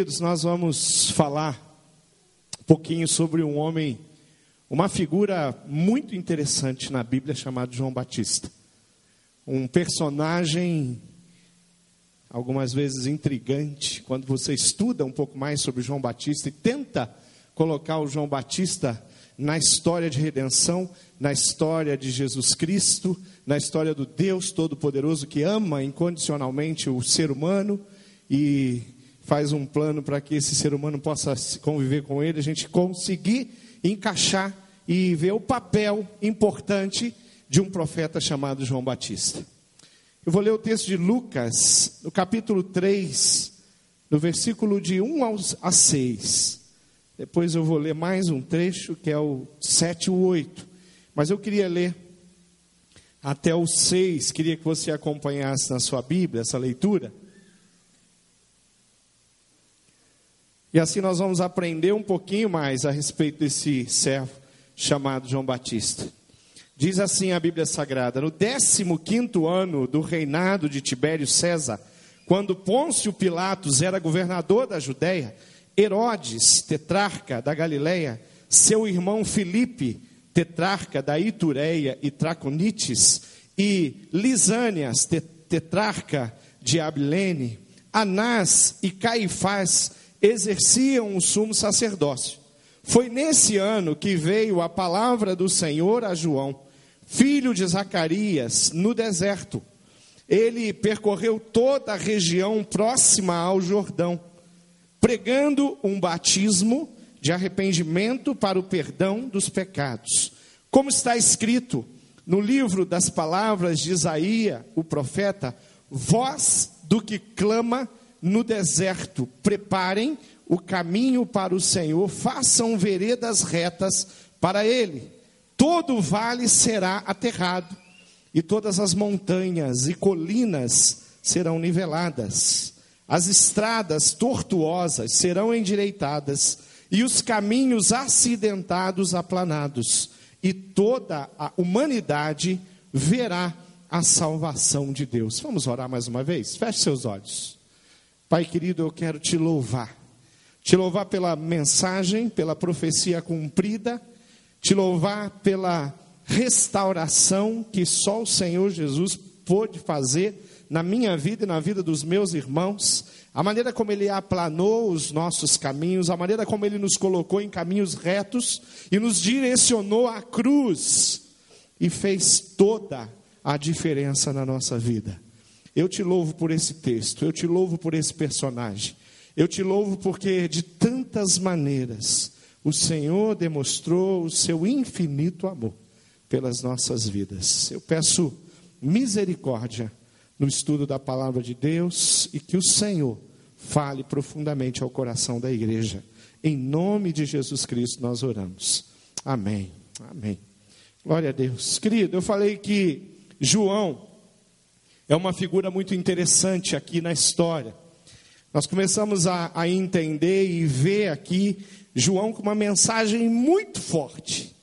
Queridos, nós vamos falar um pouquinho sobre um homem, uma figura muito interessante na Bíblia chamado João Batista. Um personagem algumas vezes intrigante quando você estuda um pouco mais sobre João Batista e tenta colocar o João Batista na história de redenção, na história de Jesus Cristo, na história do Deus Todo-Poderoso que ama incondicionalmente o ser humano e faz um plano para que esse ser humano possa conviver com ele, a gente conseguir encaixar e ver o papel importante de um profeta chamado João Batista. Eu vou ler o texto de Lucas, no capítulo 3, no versículo de 1 a 6. Depois eu vou ler mais um trecho, que é o 7 e o 8. Mas eu queria ler até o 6, queria que você acompanhasse na sua Bíblia essa leitura. E assim nós vamos aprender um pouquinho mais a respeito desse servo chamado João Batista. Diz assim a Bíblia Sagrada: No 15 ano do reinado de Tibério César, quando Pôncio Pilatos era governador da Judéia, Herodes, tetrarca da Galileia, seu irmão Filipe, tetrarca da Itureia e Traconites, e Lisânias, tetrarca de Abilene, Anás e Caifás, exerciam o sumo sacerdócio. Foi nesse ano que veio a palavra do Senhor a João, filho de Zacarias, no deserto. Ele percorreu toda a região próxima ao Jordão, pregando um batismo de arrependimento para o perdão dos pecados. Como está escrito no livro das palavras de Isaías, o profeta, voz do que clama no deserto, preparem o caminho para o Senhor, façam veredas retas para ele. Todo vale será aterrado, e todas as montanhas e colinas serão niveladas. As estradas tortuosas serão endireitadas, e os caminhos acidentados aplanados, e toda a humanidade verá a salvação de Deus. Vamos orar mais uma vez? Feche seus olhos. Pai querido, eu quero te louvar. Te louvar pela mensagem, pela profecia cumprida, te louvar pela restauração que só o Senhor Jesus pôde fazer na minha vida e na vida dos meus irmãos, a maneira como Ele aplanou os nossos caminhos, a maneira como Ele nos colocou em caminhos retos e nos direcionou à cruz e fez toda a diferença na nossa vida. Eu te louvo por esse texto, eu te louvo por esse personagem, eu te louvo porque de tantas maneiras o Senhor demonstrou o seu infinito amor pelas nossas vidas. Eu peço misericórdia no estudo da palavra de Deus e que o Senhor fale profundamente ao coração da igreja. Em nome de Jesus Cristo nós oramos. Amém. Amém. Glória a Deus. Querido, eu falei que João é uma figura muito interessante aqui na história. Nós começamos a, a entender e ver aqui João com uma mensagem muito forte.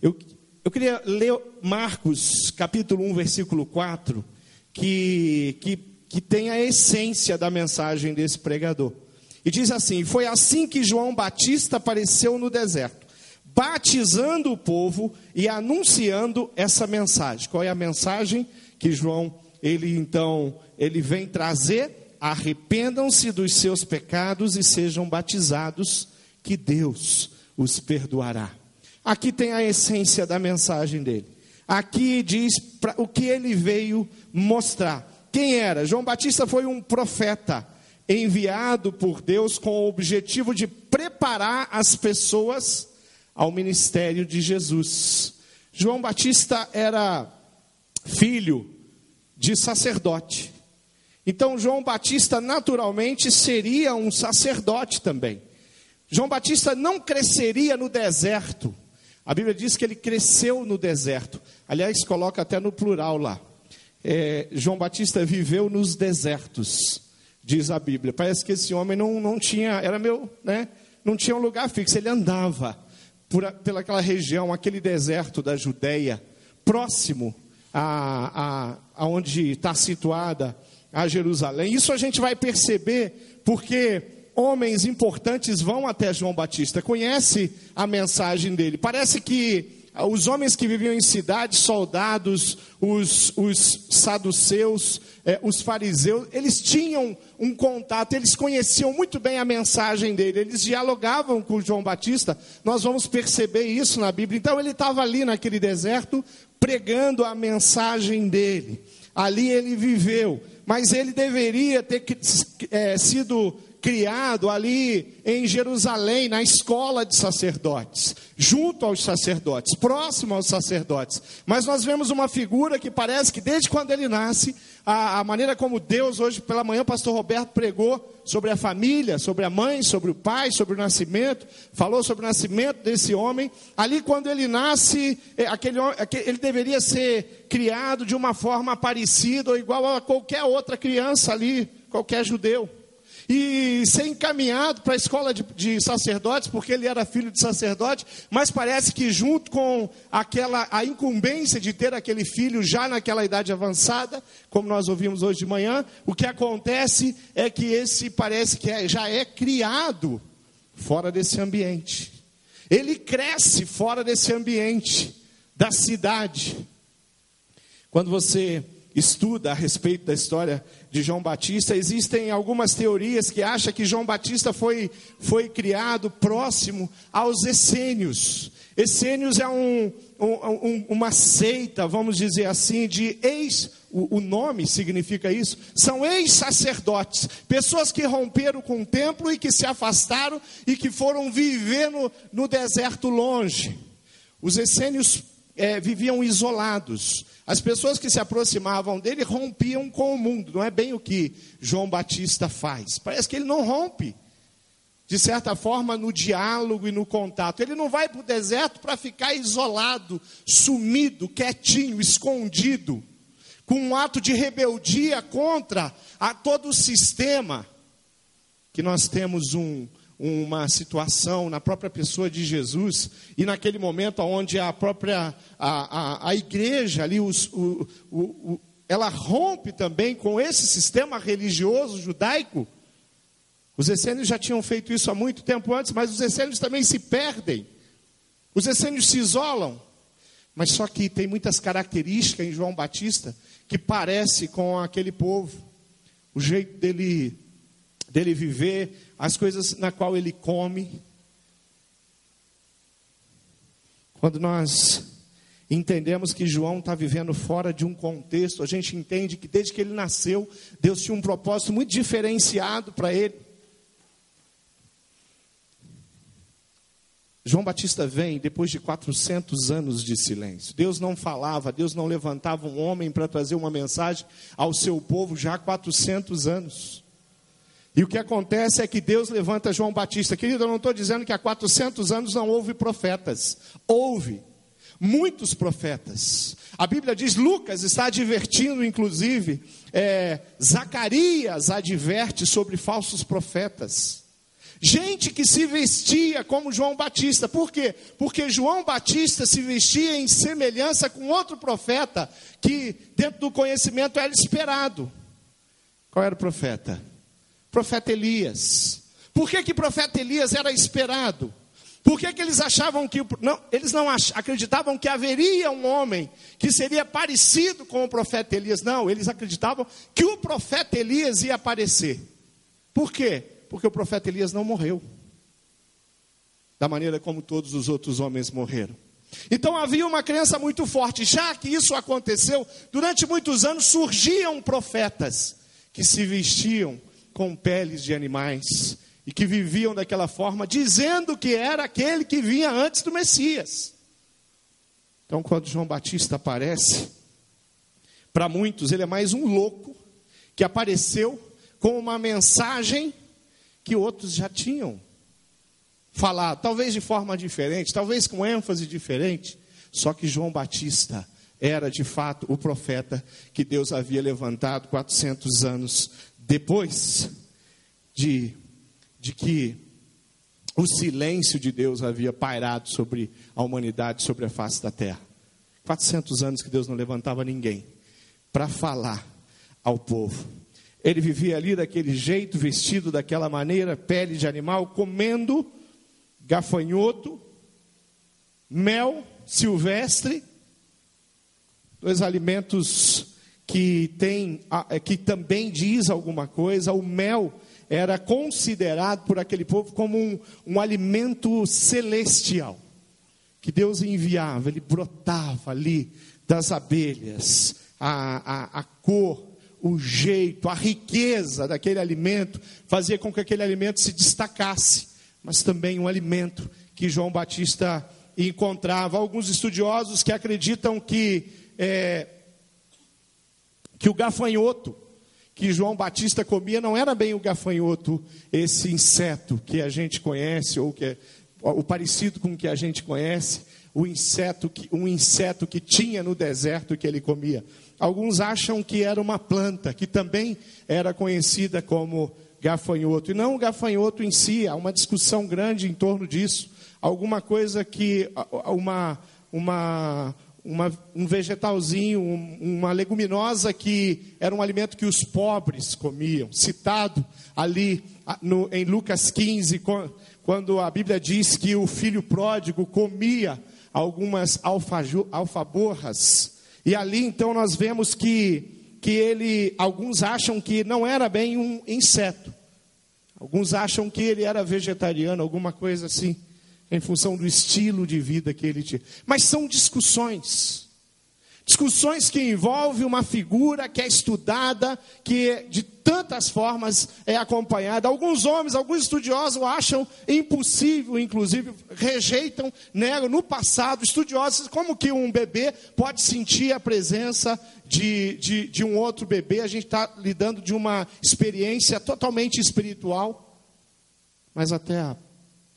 Eu, eu queria ler Marcos, capítulo 1, versículo 4, que, que, que tem a essência da mensagem desse pregador. E diz assim: Foi assim que João Batista apareceu no deserto, batizando o povo e anunciando essa mensagem. Qual é a mensagem que João ele então, ele vem trazer, arrependam-se dos seus pecados e sejam batizados, que Deus os perdoará. Aqui tem a essência da mensagem dele. Aqui diz pra, o que ele veio mostrar. Quem era? João Batista foi um profeta enviado por Deus com o objetivo de preparar as pessoas ao ministério de Jesus. João Batista era filho de sacerdote. Então, João Batista naturalmente seria um sacerdote também. João Batista não cresceria no deserto. A Bíblia diz que ele cresceu no deserto. Aliás, coloca até no plural lá. É, João Batista viveu nos desertos, diz a Bíblia. Parece que esse homem não, não tinha, era meu, né? Não tinha um lugar fixo. Ele andava por, pelaquela região, aquele deserto da Judéia, próximo a, a, aonde está situada a Jerusalém. Isso a gente vai perceber porque homens importantes vão até João Batista, conhece a mensagem dele. Parece que os homens que viviam em cidades, soldados, os, os saduceus, eh, os fariseus, eles tinham um contato, eles conheciam muito bem a mensagem dele, eles dialogavam com João Batista, nós vamos perceber isso na Bíblia. Então ele estava ali naquele deserto, pregando a mensagem dele, ali ele viveu, mas ele deveria ter é, sido criado ali em Jerusalém, na escola de sacerdotes, junto aos sacerdotes, próximo aos sacerdotes. Mas nós vemos uma figura que parece que desde quando ele nasce, a, a maneira como Deus, hoje pela manhã, o pastor Roberto pregou sobre a família, sobre a mãe, sobre o pai, sobre o nascimento, falou sobre o nascimento desse homem. Ali, quando ele nasce, é, aquele, ele deveria ser criado de uma forma parecida ou igual a qualquer outra criança ali, qualquer judeu e ser encaminhado para a escola de, de, sacerdotes, porque ele era filho de sacerdote, mas parece que junto com aquela a incumbência de ter aquele filho já naquela idade avançada, como nós ouvimos hoje de manhã, o que acontece é que esse parece que é, já é criado fora desse ambiente. Ele cresce fora desse ambiente da cidade. Quando você estuda a respeito da história de João Batista, existem algumas teorias que acham que João Batista foi, foi criado próximo aos essênios. Essênios é um, um, uma seita, vamos dizer assim, de ex, o, o nome significa isso, são ex-sacerdotes, pessoas que romperam com o templo e que se afastaram e que foram viver no, no deserto longe. Os essênios é, viviam isolados. As pessoas que se aproximavam dele rompiam com o mundo. Não é bem o que João Batista faz. Parece que ele não rompe, de certa forma, no diálogo e no contato. Ele não vai para o deserto para ficar isolado, sumido, quietinho, escondido, com um ato de rebeldia contra a todo o sistema. Que nós temos um uma situação na própria pessoa de Jesus e naquele momento onde a própria a, a, a igreja ali os, o, o, o, ela rompe também com esse sistema religioso judaico. Os essênios já tinham feito isso há muito tempo antes mas os essênios também se perdem. Os essênios se isolam. Mas só que tem muitas características em João Batista que parece com aquele povo. O jeito dele dele viver as coisas na qual ele come. Quando nós entendemos que João está vivendo fora de um contexto, a gente entende que desde que ele nasceu, Deus tinha um propósito muito diferenciado para ele. João Batista vem depois de 400 anos de silêncio. Deus não falava, Deus não levantava um homem para trazer uma mensagem ao seu povo já há 400 anos. E o que acontece é que Deus levanta João Batista. Querido, eu não estou dizendo que há 400 anos não houve profetas. Houve. Muitos profetas. A Bíblia diz, Lucas está advertindo, inclusive, é, Zacarias adverte sobre falsos profetas. Gente que se vestia como João Batista. Por quê? Porque João Batista se vestia em semelhança com outro profeta que, dentro do conhecimento, era esperado. Qual era o profeta? Profeta Elias. Por que que profeta Elias era esperado? Por que, que eles achavam que não, eles não ach, acreditavam que haveria um homem que seria parecido com o profeta Elias? Não, eles acreditavam que o profeta Elias ia aparecer. Por quê? Porque o profeta Elias não morreu. Da maneira como todos os outros homens morreram. Então havia uma crença muito forte. Já que isso aconteceu, durante muitos anos surgiam profetas que se vestiam com peles de animais e que viviam daquela forma, dizendo que era aquele que vinha antes do Messias. Então, quando João Batista aparece, para muitos ele é mais um louco que apareceu com uma mensagem que outros já tinham falado, talvez de forma diferente, talvez com ênfase diferente, só que João Batista era de fato o profeta que Deus havia levantado 400 anos depois de, de que o silêncio de Deus havia pairado sobre a humanidade, sobre a face da terra. 400 anos que Deus não levantava ninguém para falar ao povo. Ele vivia ali daquele jeito, vestido daquela maneira, pele de animal, comendo gafanhoto, mel silvestre, dois alimentos que tem, que também diz alguma coisa. O mel era considerado por aquele povo como um, um alimento celestial que Deus enviava, ele brotava ali das abelhas, a, a, a cor, o jeito, a riqueza daquele alimento fazia com que aquele alimento se destacasse, mas também um alimento que João Batista encontrava. Alguns estudiosos que acreditam que, é, que o gafanhoto que João Batista comia não era bem o gafanhoto, esse inseto que a gente conhece, ou que é o parecido com o que a gente conhece, o inseto que, um inseto que tinha no deserto que ele comia. Alguns acham que era uma planta, que também era conhecida como gafanhoto. E não o gafanhoto em si, há uma discussão grande em torno disso. Alguma coisa que, uma, uma, uma, um vegetalzinho, uma leguminosa que era um alimento que os pobres comiam, citado ali no, em Lucas 15, quando a Bíblia diz que o filho pródigo comia algumas alfaborras. E ali então nós vemos que, que ele, alguns acham que não era bem um inseto. Alguns acham que ele era vegetariano, alguma coisa assim, em função do estilo de vida que ele tinha. Mas são discussões. Discussões que envolvem uma figura que é estudada, que de tantas formas é acompanhada. Alguns homens, alguns estudiosos acham impossível, inclusive rejeitam, negam. No passado, estudiosos, como que um bebê pode sentir a presença de, de, de um outro bebê? A gente está lidando de uma experiência totalmente espiritual, mas até a,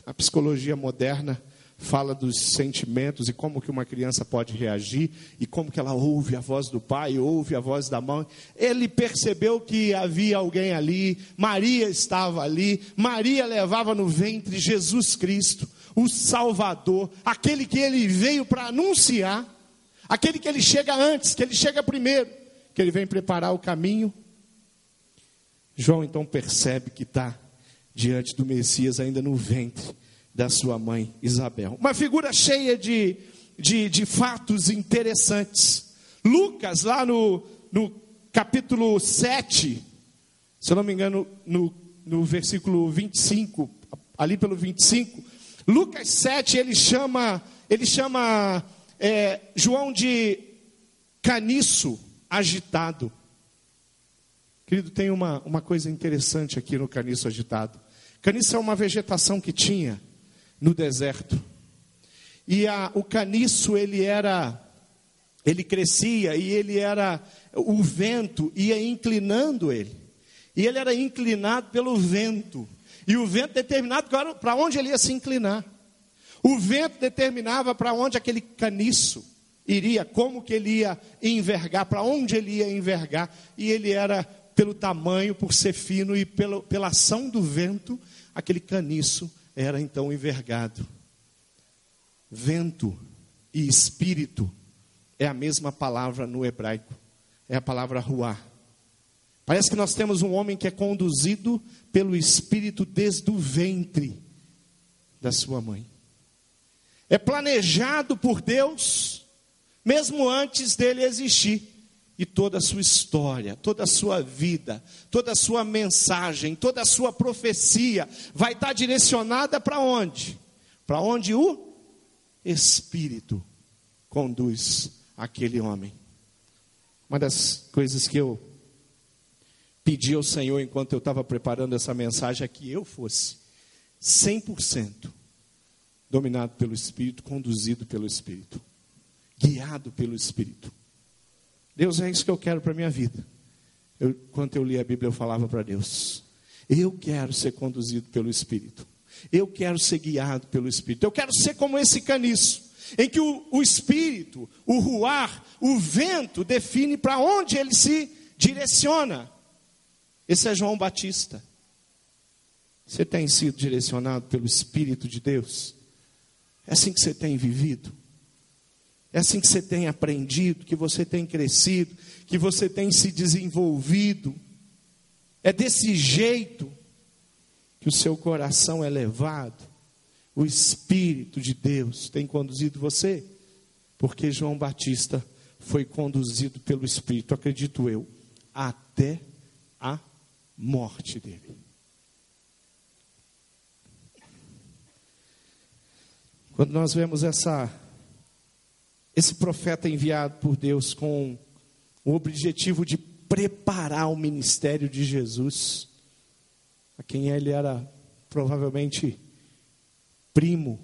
a psicologia moderna fala dos sentimentos e como que uma criança pode reagir e como que ela ouve a voz do pai, ouve a voz da mãe. Ele percebeu que havia alguém ali, Maria estava ali, Maria levava no ventre Jesus Cristo, o Salvador, aquele que ele veio para anunciar, aquele que ele chega antes, que ele chega primeiro, que ele vem preparar o caminho. João então percebe que está diante do Messias ainda no ventre da sua mãe Isabel. Uma figura cheia de, de, de fatos interessantes. Lucas, lá no, no capítulo 7, se eu não me engano, no, no versículo 25, ali pelo 25, Lucas 7, ele chama, ele chama é, João de caniço agitado. Querido, tem uma, uma coisa interessante aqui no caniço agitado. Caniço é uma vegetação que tinha no deserto. E a, o caniço, ele era, ele crescia e ele era, o vento ia inclinando ele. E ele era inclinado pelo vento. E o vento determinava para onde ele ia se inclinar. O vento determinava para onde aquele caniço iria, como que ele ia envergar, para onde ele ia envergar. E ele era, pelo tamanho, por ser fino e pelo, pela ação do vento, aquele caniço era então envergado. Vento e espírito é a mesma palavra no hebraico, é a palavra ruá. Parece que nós temos um homem que é conduzido pelo espírito desde o ventre da sua mãe. É planejado por Deus, mesmo antes dele existir e toda a sua história, toda a sua vida, toda a sua mensagem, toda a sua profecia vai estar direcionada para onde? Para onde o Espírito conduz aquele homem. Uma das coisas que eu pedi ao Senhor enquanto eu estava preparando essa mensagem é que eu fosse 100% dominado pelo Espírito, conduzido pelo Espírito, guiado pelo Espírito. Deus, é isso que eu quero para a minha vida. Eu, enquanto eu li a Bíblia, eu falava para Deus: Eu quero ser conduzido pelo Espírito. Eu quero ser guiado pelo Espírito. Eu quero ser como esse caniço, em que o, o Espírito, o ruar, o vento define para onde ele se direciona. Esse é João Batista. Você tem sido direcionado pelo Espírito de Deus? É assim que você tem vivido? É assim que você tem aprendido, que você tem crescido, que você tem se desenvolvido. É desse jeito que o seu coração é levado. O Espírito de Deus tem conduzido você, porque João Batista foi conduzido pelo Espírito, acredito eu, até a morte dele. Quando nós vemos essa esse profeta enviado por Deus com o objetivo de preparar o ministério de Jesus, a quem ele era provavelmente primo.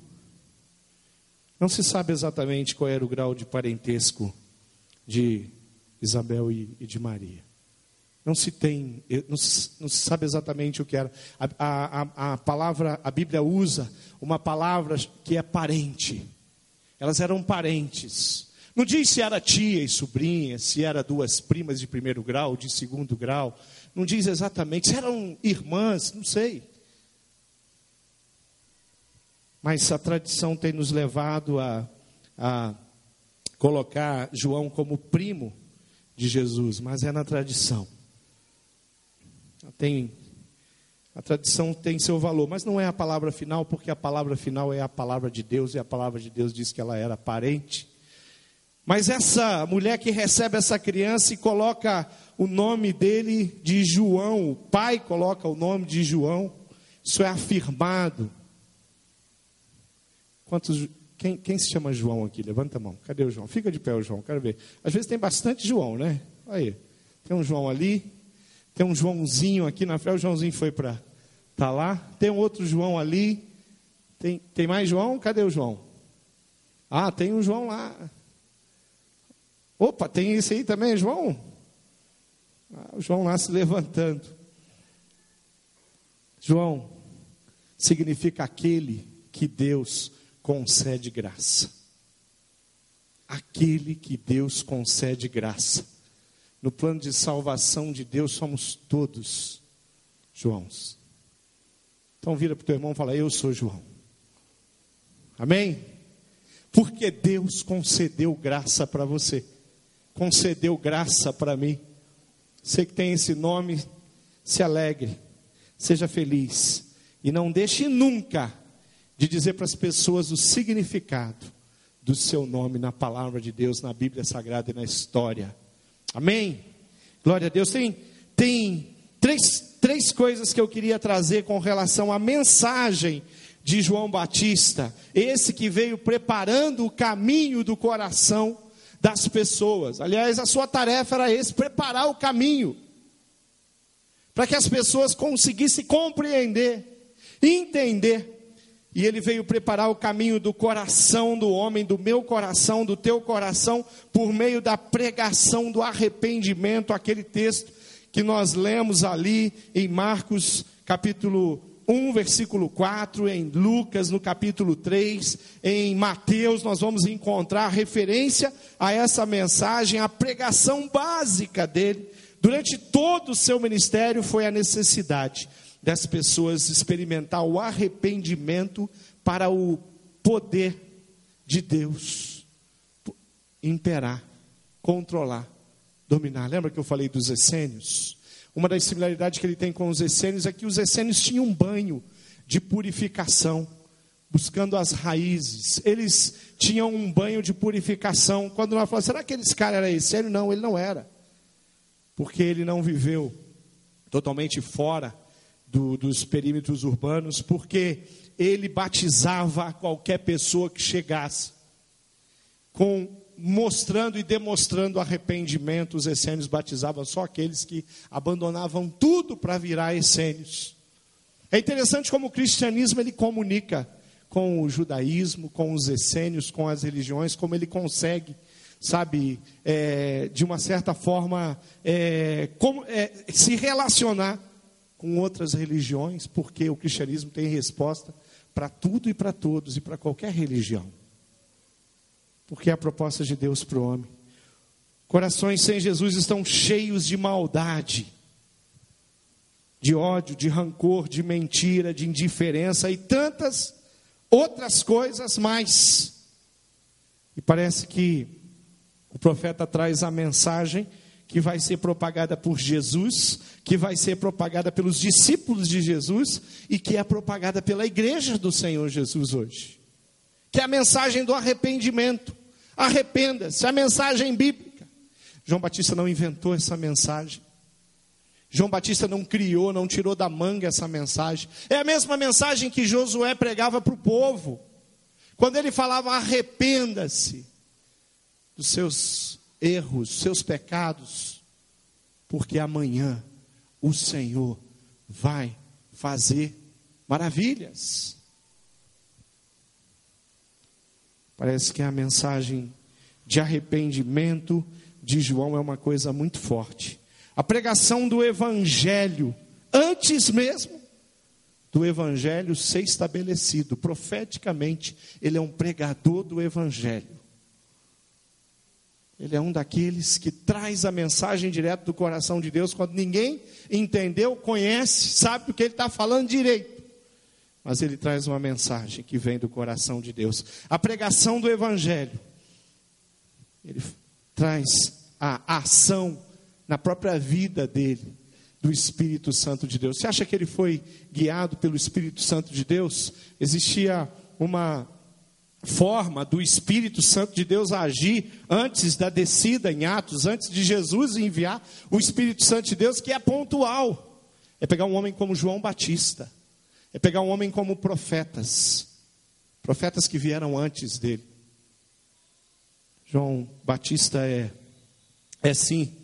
Não se sabe exatamente qual era o grau de parentesco de Isabel e, de Maria. Não se tem, não se, não se sabe exatamente o que era. A, a, a palavra, a Bíblia usa uma palavra que é parente. Elas eram parentes. Não diz se era tia e sobrinha, se era duas primas de primeiro grau, de segundo grau. Não diz exatamente se eram irmãs, não sei. Mas a tradição tem nos levado a, a colocar João como primo de Jesus, mas é na tradição. Tem, a tradição tem seu valor, mas não é a palavra final, porque a palavra final é a palavra de Deus, e a palavra de Deus diz que ela era parente. Mas essa mulher que recebe essa criança e coloca o nome dele de João, o pai coloca o nome de João, isso é afirmado. Quantos, quem, quem se chama João aqui? Levanta a mão. Cadê o João? Fica de pé o João, quero ver. Às vezes tem bastante João, né? Aí, tem um João ali, tem um Joãozinho aqui na frente. O Joãozinho foi para tá lá. Tem um outro João ali. Tem, tem mais João? Cadê o João? Ah, tem um João lá. Opa, tem esse aí também, João? Ah, o João lá se levantando. João significa aquele que Deus concede graça. Aquele que Deus concede graça. No plano de salvação de Deus somos todos Joãos. Então vira para o teu irmão e fala: Eu sou João. Amém? Porque Deus concedeu graça para você, concedeu graça para mim. Você que tem esse nome, se alegre, seja feliz e não deixe nunca de dizer para as pessoas o significado do seu nome na palavra de Deus, na Bíblia Sagrada e na história. Amém? Glória a Deus. Tem, tem três, três coisas que eu queria trazer com relação à mensagem de João Batista, esse que veio preparando o caminho do coração das pessoas. Aliás, a sua tarefa era esse: preparar o caminho, para que as pessoas conseguissem compreender, entender e ele veio preparar o caminho do coração do homem, do meu coração, do teu coração, por meio da pregação do arrependimento, aquele texto que nós lemos ali em Marcos capítulo 1, versículo 4, em Lucas no capítulo 3, em Mateus, nós vamos encontrar referência a essa mensagem, a pregação básica dele. Durante todo o seu ministério foi a necessidade das pessoas experimentar o arrependimento para o poder de Deus imperar, controlar, dominar. Lembra que eu falei dos essênios? Uma das similaridades que ele tem com os essênios é que os essênios tinham um banho de purificação, buscando as raízes. Eles tinham um banho de purificação. Quando nós falamos, será que esse cara era essênio? Não, ele não era. Porque ele não viveu totalmente fora do, dos perímetros urbanos, porque ele batizava qualquer pessoa que chegasse, com mostrando e demonstrando arrependimento. Os essênios batizavam só aqueles que abandonavam tudo para virar essênios. É interessante como o cristianismo ele comunica com o judaísmo, com os essênios, com as religiões, como ele consegue, sabe, é, de uma certa forma, é, como, é, se relacionar com outras religiões, porque o cristianismo tem resposta para tudo e para todos e para qualquer religião. Porque é a proposta de Deus para o homem. Corações sem Jesus estão cheios de maldade, de ódio, de rancor, de mentira, de indiferença e tantas outras coisas mais. E parece que o profeta traz a mensagem que vai ser propagada por Jesus, que vai ser propagada pelos discípulos de Jesus e que é propagada pela igreja do Senhor Jesus hoje. Que é a mensagem do arrependimento. Arrependa-se, a mensagem bíblica. João Batista não inventou essa mensagem. João Batista não criou, não tirou da manga essa mensagem. É a mesma mensagem que Josué pregava para o povo. Quando ele falava arrependa-se dos seus erros, seus pecados, porque amanhã o Senhor vai fazer maravilhas. Parece que a mensagem de arrependimento de João é uma coisa muito forte a pregação do Evangelho, antes mesmo do Evangelho ser estabelecido, profeticamente, ele é um pregador do Evangelho. Ele é um daqueles que traz a mensagem direto do coração de Deus, quando ninguém entendeu, conhece, sabe o que ele está falando direito. Mas ele traz uma mensagem que vem do coração de Deus. A pregação do Evangelho, ele traz a ação na própria vida dele, do Espírito Santo de Deus. Você acha que ele foi guiado pelo Espírito Santo de Deus? Existia uma forma do Espírito Santo de Deus agir antes da descida em Atos, antes de Jesus enviar o Espírito Santo de Deus, que é pontual. É pegar um homem como João Batista, é pegar um homem como profetas, profetas que vieram antes dele. João Batista é, é sim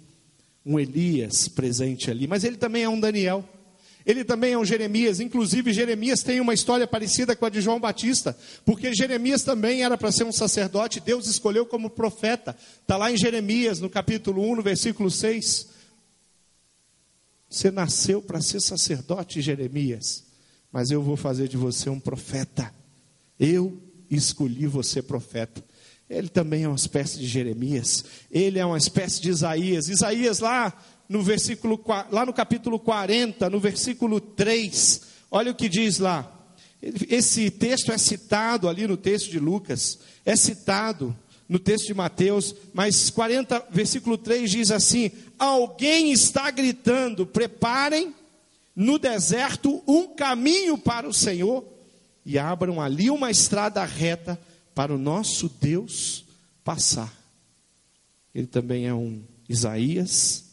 um Elias presente ali, mas ele também é um Daniel. Ele também é um Jeremias, inclusive Jeremias tem uma história parecida com a de João Batista, porque Jeremias também era para ser um sacerdote, Deus escolheu como profeta. Está lá em Jeremias, no capítulo 1, no versículo 6. Você nasceu para ser sacerdote, Jeremias, mas eu vou fazer de você um profeta. Eu escolhi você profeta. Ele também é uma espécie de Jeremias, ele é uma espécie de Isaías. Isaías lá no versículo lá no capítulo 40, no versículo 3, olha o que diz lá. Esse texto é citado ali no texto de Lucas, é citado no texto de Mateus, mas 40, versículo 3 diz assim: Alguém está gritando, preparem no deserto um caminho para o Senhor e abram ali uma estrada reta para o nosso Deus passar. Ele também é um Isaías,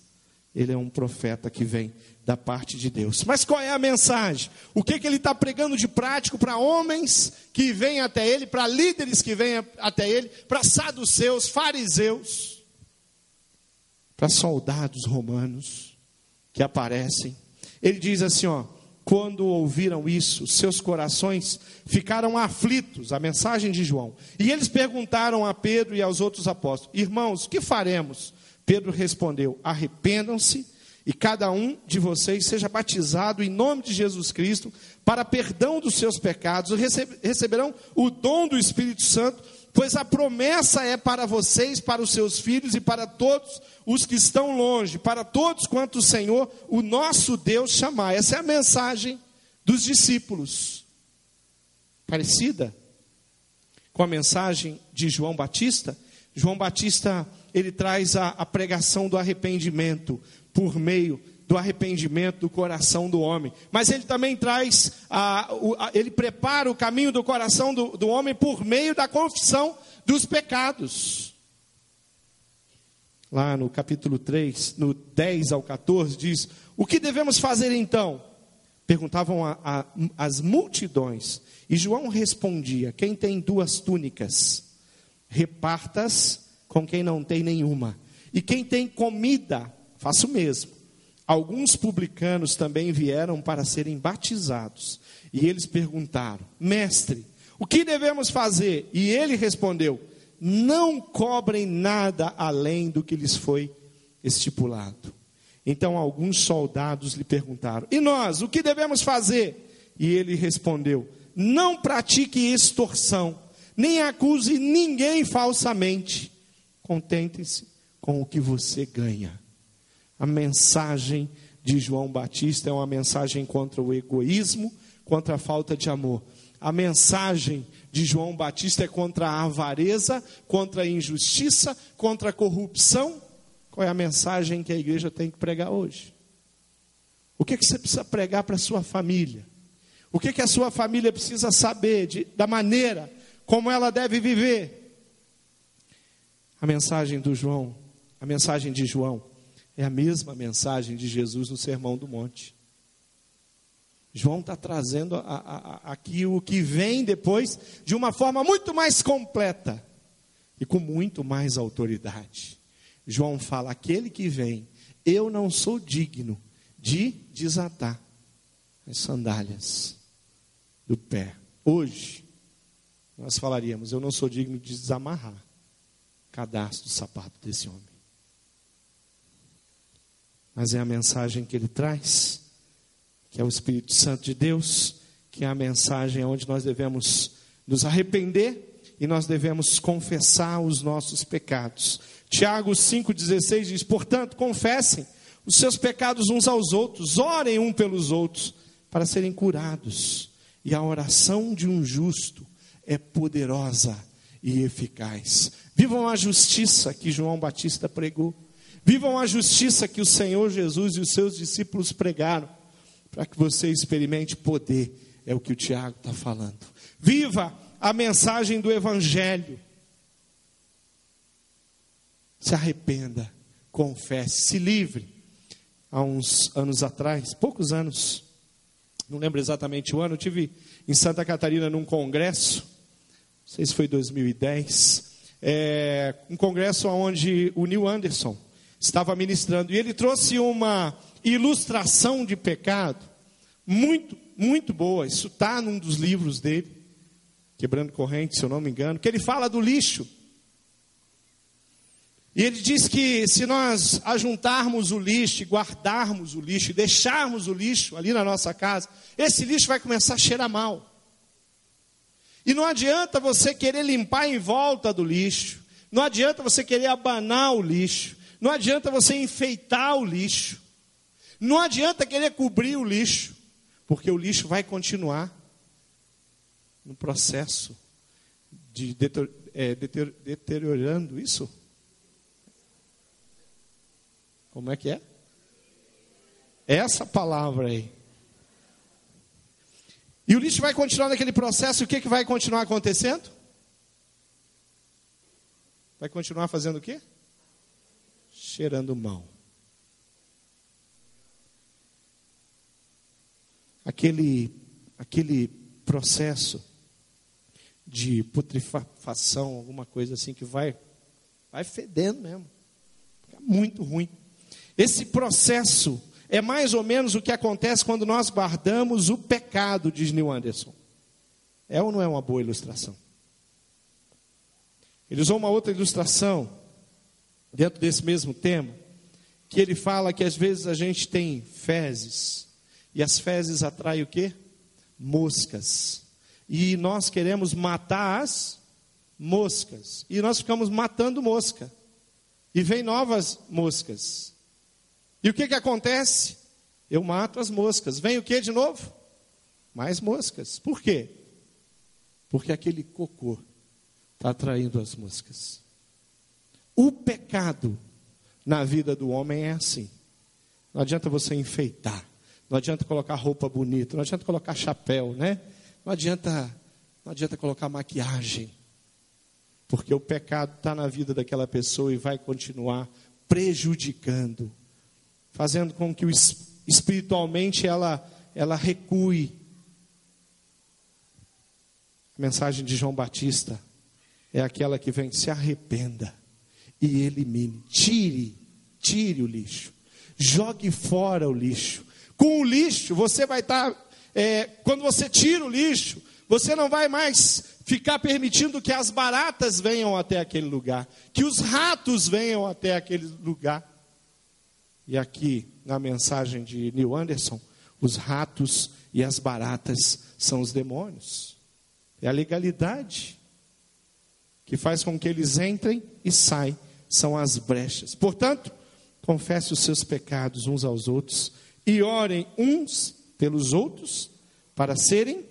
ele é um profeta que vem da parte de Deus. Mas qual é a mensagem? O que, que ele está pregando de prático para homens que vêm até ele, para líderes que vêm até ele, para saduceus, fariseus, para soldados romanos que aparecem? Ele diz assim: ó, quando ouviram isso, seus corações ficaram aflitos, a mensagem de João. E eles perguntaram a Pedro e aos outros apóstolos: Irmãos, que faremos? Pedro respondeu: Arrependam-se e cada um de vocês seja batizado em nome de Jesus Cristo para perdão dos seus pecados, receberão o dom do Espírito Santo pois a promessa é para vocês, para os seus filhos e para todos os que estão longe, para todos quanto o Senhor, o nosso Deus, chamar. Essa é a mensagem dos discípulos. Parecida com a mensagem de João Batista. João Batista, ele traz a, a pregação do arrependimento por meio do arrependimento do coração do homem. Mas ele também traz, a, a, ele prepara o caminho do coração do, do homem por meio da confissão dos pecados. Lá no capítulo 3, no 10 ao 14, diz: O que devemos fazer então? Perguntavam a, a, as multidões. E João respondia: Quem tem duas túnicas, repartas com quem não tem nenhuma. E quem tem comida, faça o mesmo. Alguns publicanos também vieram para serem batizados. E eles perguntaram: Mestre, o que devemos fazer? E ele respondeu: Não cobrem nada além do que lhes foi estipulado. Então alguns soldados lhe perguntaram: E nós, o que devemos fazer? E ele respondeu: Não pratique extorsão, nem acuse ninguém falsamente. Contentem-se com o que você ganha. A mensagem de João Batista é uma mensagem contra o egoísmo, contra a falta de amor. A mensagem de João Batista é contra a avareza, contra a injustiça, contra a corrupção Qual é a mensagem que a igreja tem que pregar hoje? O que, é que você precisa pregar para a sua família? O que, é que a sua família precisa saber de, da maneira como ela deve viver? A mensagem do João, a mensagem de João, é a mesma mensagem de Jesus no Sermão do Monte. João está trazendo a, a, a, aqui o que vem depois de uma forma muito mais completa e com muito mais autoridade. João fala: aquele que vem, eu não sou digno de desatar as sandálias do pé. Hoje, nós falaríamos: eu não sou digno de desamarrar cadastro do sapato desse homem. Mas é a mensagem que ele traz que é o Espírito Santo de Deus, que é a mensagem onde nós devemos nos arrepender e nós devemos confessar os nossos pecados. Tiago 5,16 diz: Portanto, confessem os seus pecados uns aos outros, orem um pelos outros, para serem curados. E a oração de um justo é poderosa e eficaz. Vivam a justiça que João Batista pregou. Vivam a justiça que o Senhor Jesus e os seus discípulos pregaram para que você experimente poder, é o que o Tiago está falando. Viva a mensagem do Evangelho. Se arrependa, confesse, se livre. Há uns anos atrás, poucos anos, não lembro exatamente o ano, eu tive em Santa Catarina num congresso, sei se foi 2010, é, um congresso onde o Neil Anderson estava ministrando, e ele trouxe uma ilustração de pecado, muito, muito boa. Isso está num dos livros dele, Quebrando Corrente, se eu não me engano, que ele fala do lixo. E ele diz que se nós ajuntarmos o lixo, guardarmos o lixo, deixarmos o lixo ali na nossa casa, esse lixo vai começar a cheirar mal. E não adianta você querer limpar em volta do lixo, não adianta você querer abanar o lixo, não adianta você enfeitar o lixo. Não adianta querer cobrir o lixo, porque o lixo vai continuar no processo de é, deteriorando isso. Como é que é? Essa palavra aí. E o lixo vai continuar naquele processo, e o que, que vai continuar acontecendo? Vai continuar fazendo o quê? Cheirando mal. aquele, aquele processo de putrefação, alguma coisa assim que vai, vai fedendo mesmo. Fica muito ruim. Esse processo é mais ou menos o que acontece quando nós guardamos o pecado, diz Neil Anderson. É ou não é uma boa ilustração? Ele usou uma outra ilustração dentro desse mesmo tema, que ele fala que às vezes a gente tem fezes e as fezes atraem o quê? Moscas. E nós queremos matar as moscas. E nós ficamos matando mosca. E vem novas moscas. E o que, que acontece? Eu mato as moscas. Vem o que de novo? Mais moscas. Por quê? Porque aquele cocô está atraindo as moscas. O pecado na vida do homem é assim. Não adianta você enfeitar. Não adianta colocar roupa bonita, não adianta colocar chapéu, né? Não adianta, não adianta colocar maquiagem. Porque o pecado está na vida daquela pessoa e vai continuar prejudicando, fazendo com que espiritualmente ela, ela recue. A mensagem de João Batista é aquela que vem: se arrependa e elimine, tire, tire o lixo, jogue fora o lixo, com o lixo, você vai estar. Tá, é, quando você tira o lixo, você não vai mais ficar permitindo que as baratas venham até aquele lugar, que os ratos venham até aquele lugar. E aqui, na mensagem de Neil Anderson, os ratos e as baratas são os demônios. É a legalidade que faz com que eles entrem e saem, são as brechas. Portanto, confesse os seus pecados uns aos outros e orem uns pelos outros para serem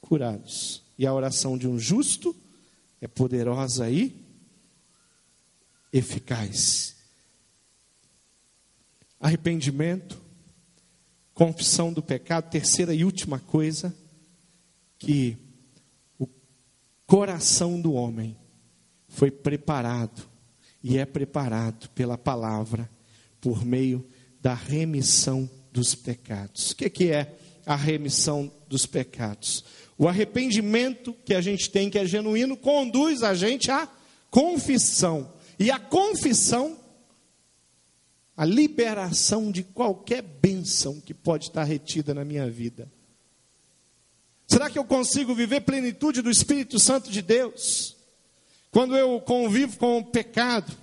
curados. E a oração de um justo é poderosa e eficaz. Arrependimento, confissão do pecado. Terceira e última coisa, que o coração do homem foi preparado e é preparado pela palavra por meio da remissão dos pecados. O que, é a remissão dos pecados? O arrependimento que a gente tem, que é genuíno, conduz a gente à confissão. E a confissão, a liberação de qualquer bênção que pode estar retida na minha vida. Será que eu consigo viver plenitude do Espírito Santo de Deus? Quando eu convivo com o pecado?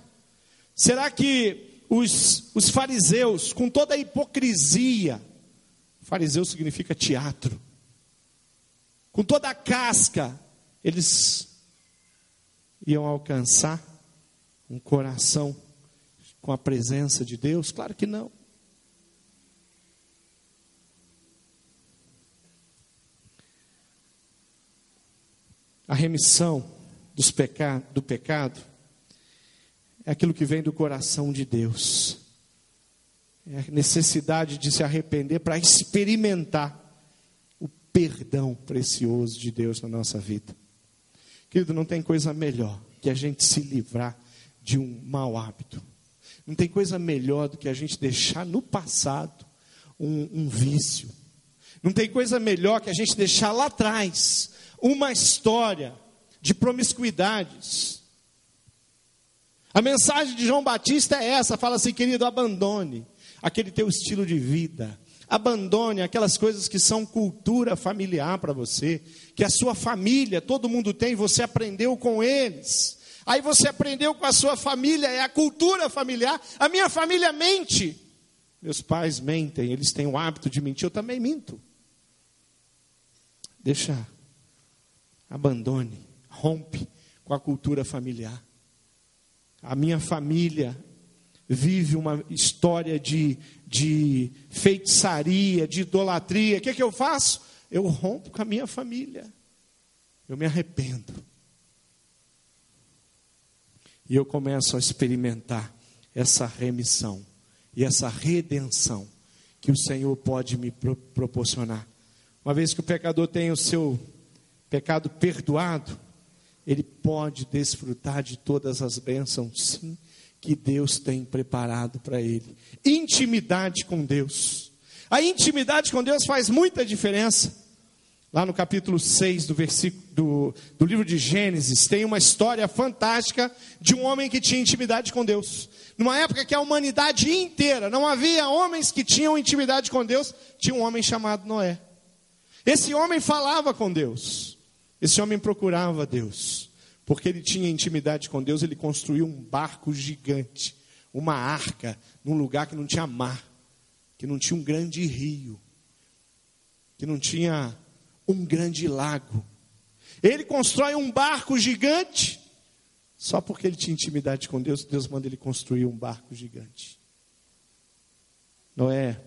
Será que os, os fariseus, com toda a hipocrisia, fariseu significa teatro, com toda a casca, eles iam alcançar um coração com a presença de Deus? Claro que não. A remissão dos peca do pecado é aquilo que vem do coração de Deus. É a necessidade de se arrepender para experimentar o perdão precioso de Deus na nossa vida. Querido, não tem coisa melhor que a gente se livrar de um mau hábito. Não tem coisa melhor do que a gente deixar no passado um, um vício. Não tem coisa melhor que a gente deixar lá atrás uma história de promiscuidades. A mensagem de João Batista é essa: fala assim, querido, abandone aquele teu estilo de vida, abandone aquelas coisas que são cultura familiar para você, que a sua família, todo mundo tem, você aprendeu com eles. Aí você aprendeu com a sua família, é a cultura familiar. A minha família mente. Meus pais mentem, eles têm o hábito de mentir, eu também minto. Deixa abandone, rompe com a cultura familiar. A minha família vive uma história de, de feitiçaria, de idolatria. O que, é que eu faço? Eu rompo com a minha família. Eu me arrependo. E eu começo a experimentar essa remissão e essa redenção que o Senhor pode me proporcionar. Uma vez que o pecador tem o seu pecado perdoado, ele pode desfrutar de todas as bênçãos, sim, que Deus tem preparado para ele. Intimidade com Deus. A intimidade com Deus faz muita diferença. Lá no capítulo 6 do, versículo, do, do livro de Gênesis, tem uma história fantástica de um homem que tinha intimidade com Deus. Numa época que a humanidade inteira não havia homens que tinham intimidade com Deus, tinha um homem chamado Noé. Esse homem falava com Deus. Esse homem procurava Deus, porque ele tinha intimidade com Deus, ele construiu um barco gigante, uma arca, num lugar que não tinha mar, que não tinha um grande rio, que não tinha um grande lago. Ele constrói um barco gigante, só porque ele tinha intimidade com Deus, Deus manda ele construir um barco gigante. Noé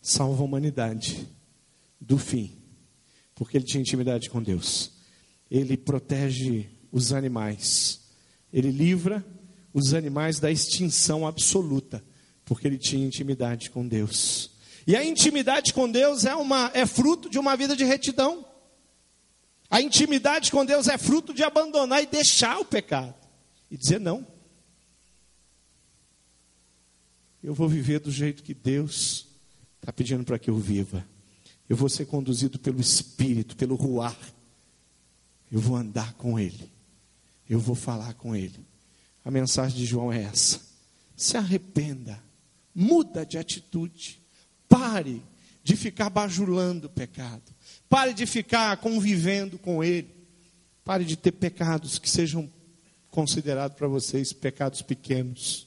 salva a humanidade do fim porque ele tinha intimidade com Deus. Ele protege os animais. Ele livra os animais da extinção absoluta, porque ele tinha intimidade com Deus. E a intimidade com Deus é, uma, é fruto de uma vida de retidão. A intimidade com Deus é fruto de abandonar e deixar o pecado e dizer não. Eu vou viver do jeito que Deus está pedindo para que eu viva. Eu vou ser conduzido pelo Espírito, pelo Ruar. Eu vou andar com Ele. Eu vou falar com Ele. A mensagem de João é essa: se arrependa, muda de atitude, pare de ficar bajulando o pecado, pare de ficar convivendo com Ele, pare de ter pecados que sejam considerados para vocês pecados pequenos,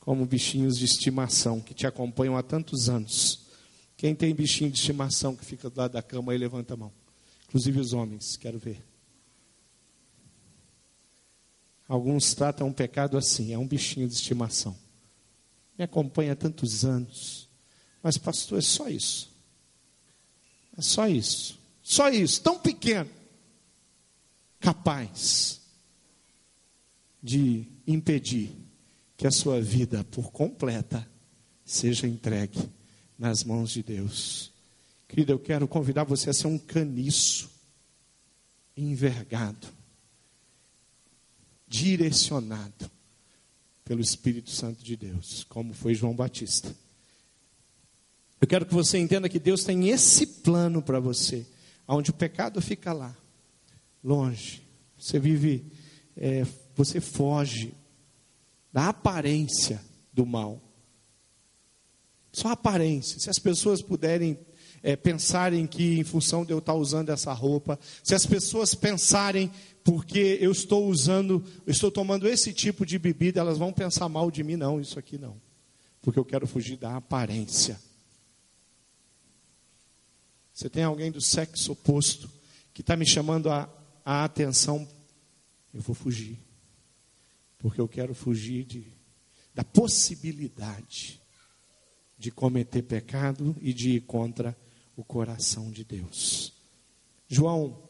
como bichinhos de estimação que te acompanham há tantos anos quem tem bichinho de estimação que fica do lado da cama aí, levanta a mão. Inclusive os homens, quero ver. Alguns tratam um pecado assim, é um bichinho de estimação. Me acompanha há tantos anos. Mas, pastor, é só isso. É só isso. Só isso, tão pequeno. Capaz de impedir que a sua vida por completa seja entregue nas mãos de Deus. Querida, eu quero convidar você a ser um caniço envergado, direcionado pelo Espírito Santo de Deus, como foi João Batista. Eu quero que você entenda que Deus tem esse plano para você, onde o pecado fica lá, longe. Você vive, é, você foge da aparência do mal. Só aparência. Se as pessoas puderem é, pensarem que em função de eu estar usando essa roupa, se as pessoas pensarem porque eu estou usando, estou tomando esse tipo de bebida, elas vão pensar mal de mim, não, isso aqui não. Porque eu quero fugir da aparência. Você tem alguém do sexo oposto que está me chamando a, a atenção, eu vou fugir. Porque eu quero fugir de, da possibilidade de cometer pecado e de ir contra o coração de Deus. João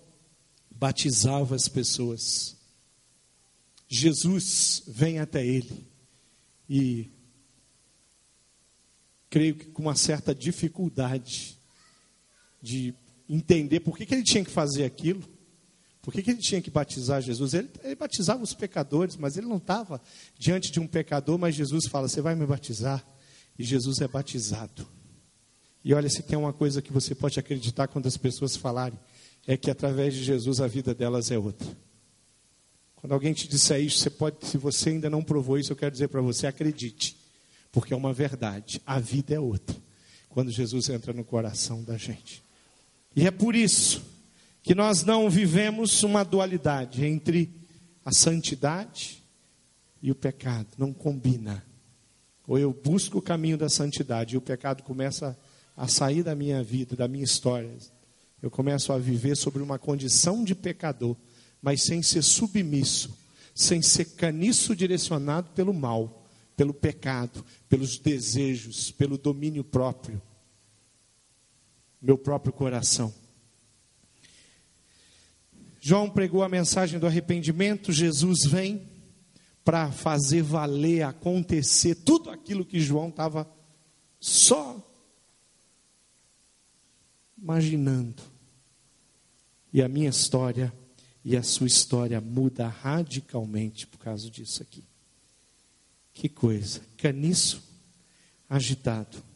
batizava as pessoas. Jesus vem até ele e creio que com uma certa dificuldade de entender por que, que ele tinha que fazer aquilo, por que, que ele tinha que batizar Jesus. Ele, ele batizava os pecadores, mas ele não estava diante de um pecador, mas Jesus fala: Você vai me batizar? E Jesus é batizado. E olha, se tem uma coisa que você pode acreditar quando as pessoas falarem, é que através de Jesus a vida delas é outra. Quando alguém te disser isso, você pode, se você ainda não provou isso, eu quero dizer para você, acredite, porque é uma verdade. A vida é outra. Quando Jesus entra no coração da gente. E é por isso que nós não vivemos uma dualidade entre a santidade e o pecado. Não combina. Ou eu busco o caminho da santidade e o pecado começa a a sair da minha vida, da minha história. Eu começo a viver sobre uma condição de pecador, mas sem ser submisso, sem ser caniço direcionado pelo mal, pelo pecado, pelos desejos, pelo domínio próprio, meu próprio coração. João pregou a mensagem do arrependimento, Jesus vem para fazer valer, acontecer tudo aquilo que João estava só imaginando. E a minha história e a sua história muda radicalmente por causa disso aqui. Que coisa, caniço agitado